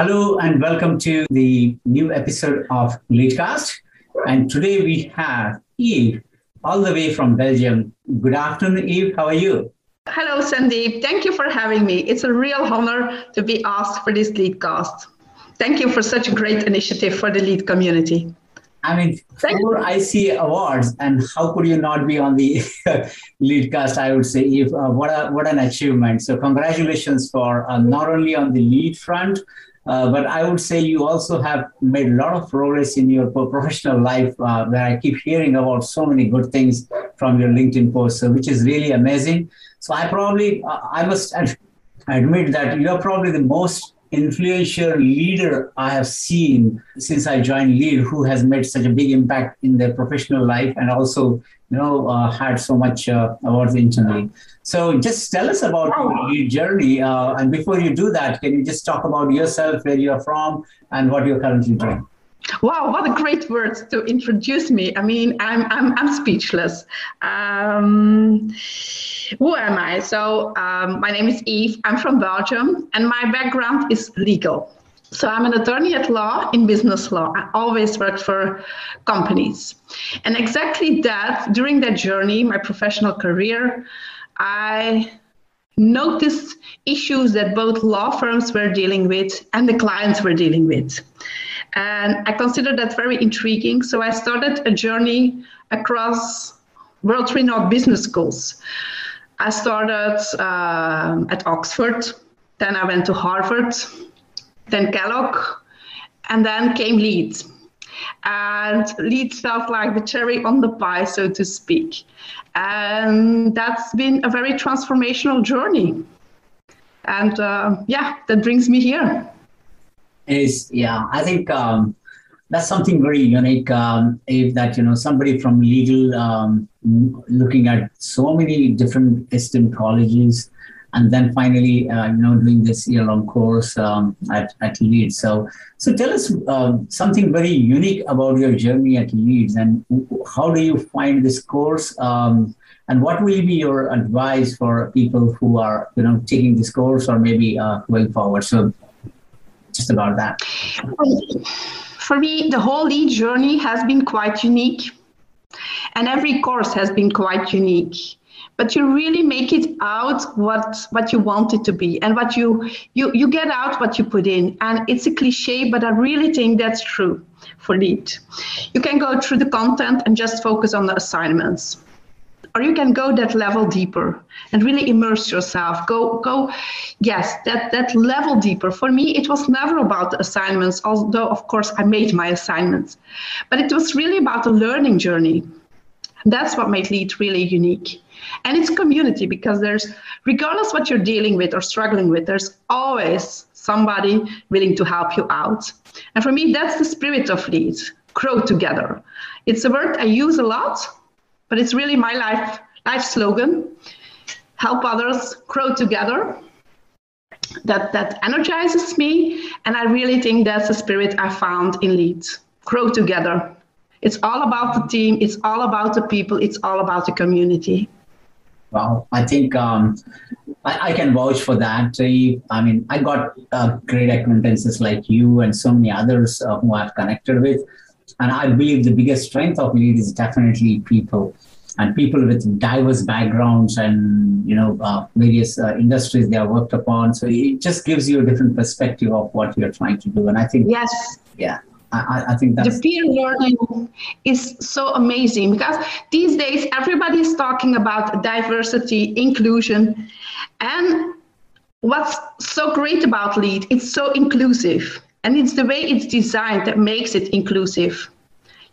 Hello and welcome to the new episode of Leadcast. And today we have Eve, all the way from Belgium. Good afternoon, Eve. How are you? Hello, Sandeep. Thank you for having me. It's a real honor to be asked for this Leadcast. Thank you for such a great initiative for the lead community. I mean, Thank four IC awards, and how could you not be on the lead cast? I would say, if uh, what a what an achievement! So, congratulations for uh, not only on the lead front, uh, but I would say you also have made a lot of progress in your professional life, uh, where I keep hearing about so many good things from your LinkedIn posts, which is really amazing. So, I probably uh, I must admit that you're probably the most influential leader I have seen since I joined Lead who has made such a big impact in their professional life and also you know uh, had so much uh, awards internally. So just tell us about your journey. Uh, and before you do that, can you just talk about yourself, where you're from, and what you're currently doing? Wow, what a great words to introduce me. I mean, I'm, I'm, I'm speechless. Um, who am I? So, um, my name is Eve. I'm from Belgium, and my background is legal. So, I'm an attorney at law in business law. I always worked for companies. And exactly that, during that journey, my professional career, I noticed issues that both law firms were dealing with and the clients were dealing with. And I considered that very intriguing. So I started a journey across world renowned business schools. I started uh, at Oxford, then I went to Harvard, then Kellogg, and then came Leeds. And Leeds felt like the cherry on the pie, so to speak. And that's been a very transformational journey. And uh, yeah, that brings me here is yeah i think um, that's something very unique um, if that you know somebody from legal um, looking at so many different esteemed colleges and then finally uh, you know doing this year long course um, at, at leeds. So so tell us uh, something very unique about your journey at leeds and how do you find this course? Um, and what will be your advice for people who are you know taking this course or maybe uh, going forward? So just about that? For me, the whole lead journey has been quite unique, and every course has been quite unique. But you really make it out what what you want it to be, and what you you you get out what you put in. And it's a cliche, but I really think that's true for lead. You can go through the content and just focus on the assignments or you can go that level deeper and really immerse yourself. Go go yes that that level deeper. For me it was never about assignments although of course i made my assignments. But it was really about the learning journey. That's what made lead really unique. And it's community because there's regardless what you're dealing with or struggling with there's always somebody willing to help you out. And for me that's the spirit of lead grow together. It's a word i use a lot but it's really my life life slogan help others grow together that that energizes me and i really think that's the spirit i found in leads grow together it's all about the team it's all about the people it's all about the community Wow, I think um, I, I, can vouch for that. I mean, I got uh, great acquaintances like you and so many others uh, who I've connected with. And I believe the biggest strength of lead is definitely people and people with diverse backgrounds and you know uh, various uh, industries they are worked upon. So it just gives you a different perspective of what you're trying to do. And I think yes, yeah. I, I think the peer learning is so amazing because these days everybody is talking about diversity, inclusion, and what's so great about Lead, it's so inclusive. And it's the way it's designed that makes it inclusive.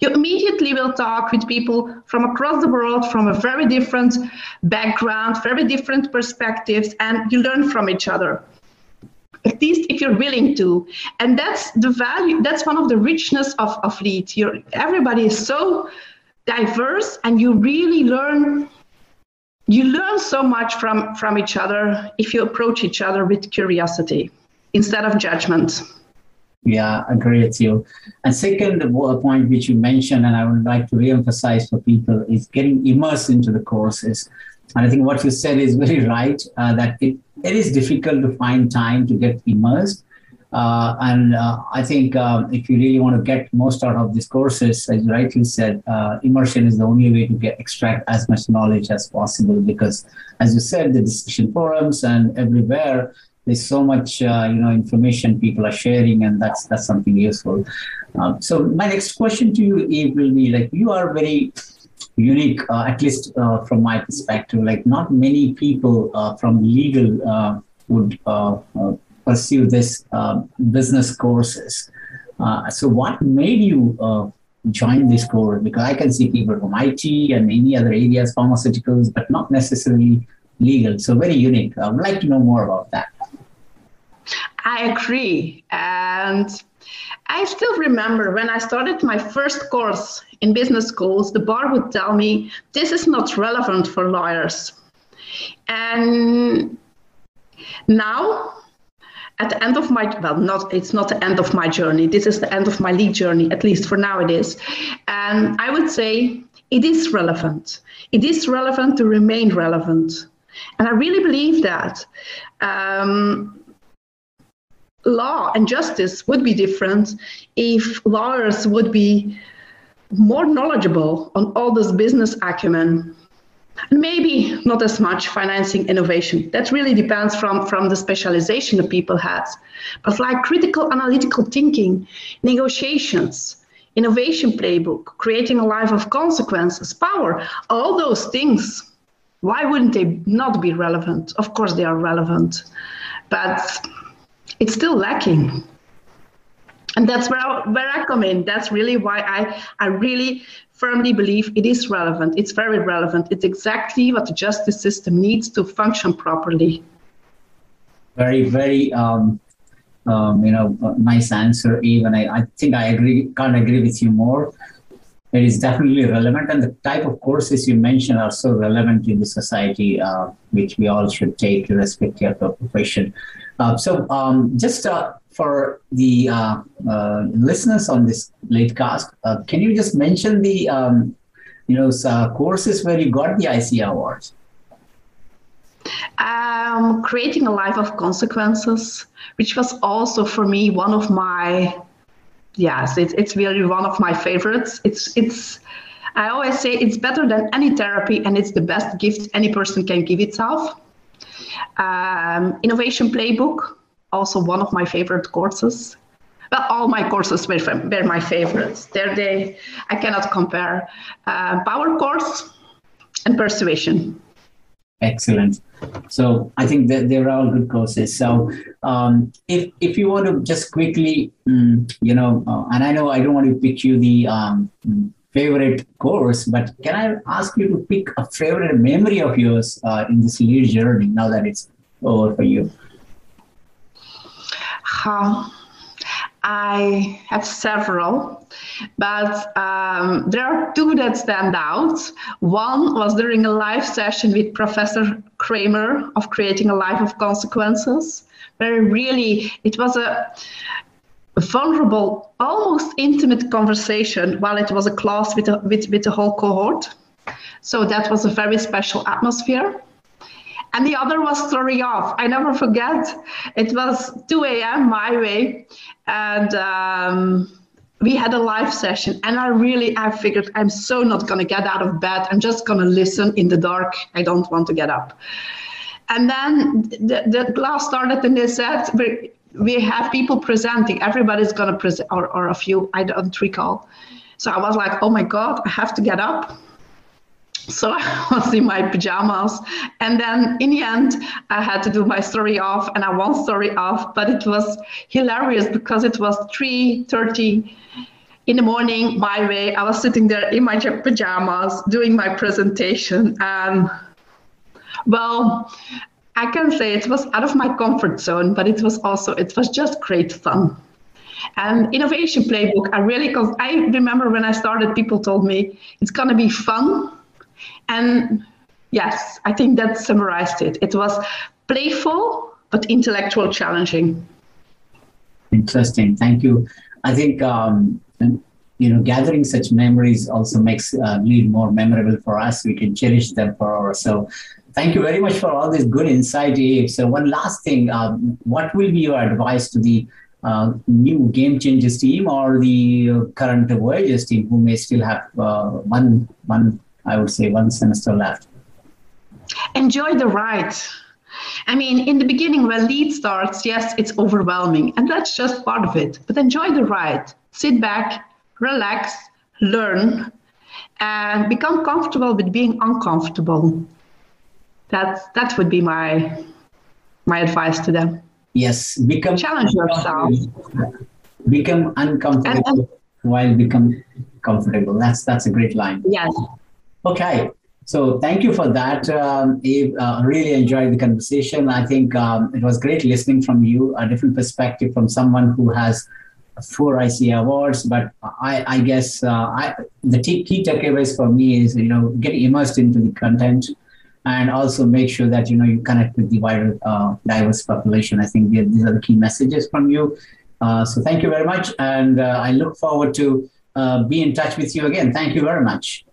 You immediately will talk with people from across the world, from a very different background, very different perspectives, and you learn from each other. At least if you're willing to. And that's the value, that's one of the richness of, of Lead. You're, everybody is so diverse and you really learn you learn so much from from each other if you approach each other with curiosity instead of judgment yeah, I agree with you. And second point which you mentioned, and I would like to re-emphasize for people, is getting immersed into the courses. And I think what you said is very right, uh, that it, it is difficult to find time to get immersed. Uh, and uh, I think um, if you really want to get most out of these courses, as you rightly said, uh, immersion is the only way to get extract as much knowledge as possible. Because, as you said, the discussion forums and everywhere, there's so much uh, you know information people are sharing, and that's that's something useful. Um, so my next question to you, Eve, will be like you are very unique, uh, at least uh, from my perspective. Like not many people from legal would pursue this uh, business courses. Uh, so, what made you uh, join this course? Because I can see people from IT and any other areas, pharmaceuticals, but not necessarily legal. So, very unique. I would like to know more about that. I agree. And I still remember when I started my first course in business schools, the bar would tell me this is not relevant for lawyers. And now at the end of my well not it's not the end of my journey this is the end of my lead journey at least for now it is and i would say it is relevant it is relevant to remain relevant and i really believe that um, law and justice would be different if lawyers would be more knowledgeable on all this business acumen Maybe not as much financing innovation. That really depends from, from the specialization that people have. But like critical analytical thinking, negotiations, innovation playbook, creating a life of consequences, power, all those things, why wouldn't they not be relevant? Of course they are relevant, but it's still lacking and that's where I, where I come in. That's really why I, I really firmly believe it is relevant. It's very relevant. It's exactly what the justice system needs to function properly. Very, very, um, um, you know, nice answer, Eve. And I, I think I agree, can't agree with you more. It is definitely relevant, and the type of courses you mentioned are so relevant in the society, uh, which we all should take irrespective of our profession. Uh, so, um, just uh, for the uh, uh, listeners on this Leadcast, uh, can you just mention the um, you know courses where you got the ICA awards? Um, creating a life of consequences, which was also for me one of my yes, it's it's really one of my favorites. It's it's I always say it's better than any therapy, and it's the best gift any person can give itself. Um, innovation playbook also one of my favorite courses. Well, all my courses were, were my favorites. They're they, I cannot compare. Uh, power course and persuasion. Excellent. So I think that they're all good courses. So um, if if you want to just quickly, um, you know, uh, and I know I don't want to pick you the um, favorite course, but can I ask you to pick a favorite memory of yours uh, in this lead journey now that it's over for you? Um, I have several, but um, there are two that stand out. One was during a live session with Professor Kramer of Creating a Life of Consequences, where really it was a vulnerable, almost intimate conversation while it was a class with, a, with, with the whole cohort. So that was a very special atmosphere. And the other was Story Off. I never forget. It was 2 a.m. my way. And um, we had a live session. And I really, I figured I'm so not going to get out of bed. I'm just going to listen in the dark. I don't want to get up. And then the, the class started and they said, we we have people presenting. Everybody's going to present, or, or a few, I don't recall. So I was like, oh my God, I have to get up. So I was in my pajamas. And then in the end, I had to do my story off and I won story off, but it was hilarious because it was 3.30 in the morning, my way. I was sitting there in my pajamas doing my presentation. And well, I can say it was out of my comfort zone, but it was also, it was just great fun. And innovation playbook, I really, I remember when I started, people told me it's to be fun and yes, I think that summarized it. It was playful but intellectual challenging. Interesting. Thank you. I think um, you know gathering such memories also makes uh, lead more memorable for us. We can cherish them for ourselves. Thank you very much for all this good insight, Eve. So one last thing, um, what will be your advice to the uh, new Game Changers team or the uh, current Voyagers team who may still have uh, one, one, I would say, one semester left? Enjoy the ride. I mean, in the beginning, when lead starts, yes, it's overwhelming, and that's just part of it. But enjoy the ride. Sit back, relax, learn, and become comfortable with being uncomfortable. That that would be my my advice to them. Yes, become challenge yourself. Become uncomfortable and, and, while become comfortable. That's that's a great line. Yes. Okay. So thank you for that, um. Uh, really enjoyed the conversation. I think um, it was great listening from you, a different perspective from someone who has four ICA awards. But I, I guess uh, I, the key, key takeaways for me is you know get immersed into the content and also make sure that you know you connect with the wider uh, diverse population. I think these are the key messages from you. Uh, so thank you very much, and uh, I look forward to uh, be in touch with you again. Thank you very much.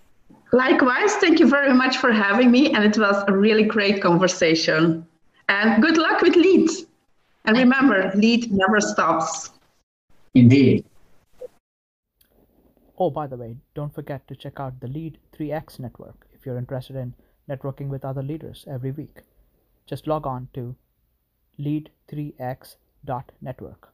Likewise, thank you very much for having me, and it was a really great conversation. And good luck with LEAD. And remember, LEAD never stops. Indeed. Oh, by the way, don't forget to check out the LEAD 3X network if you're interested in networking with other leaders every week. Just log on to lead3x.network.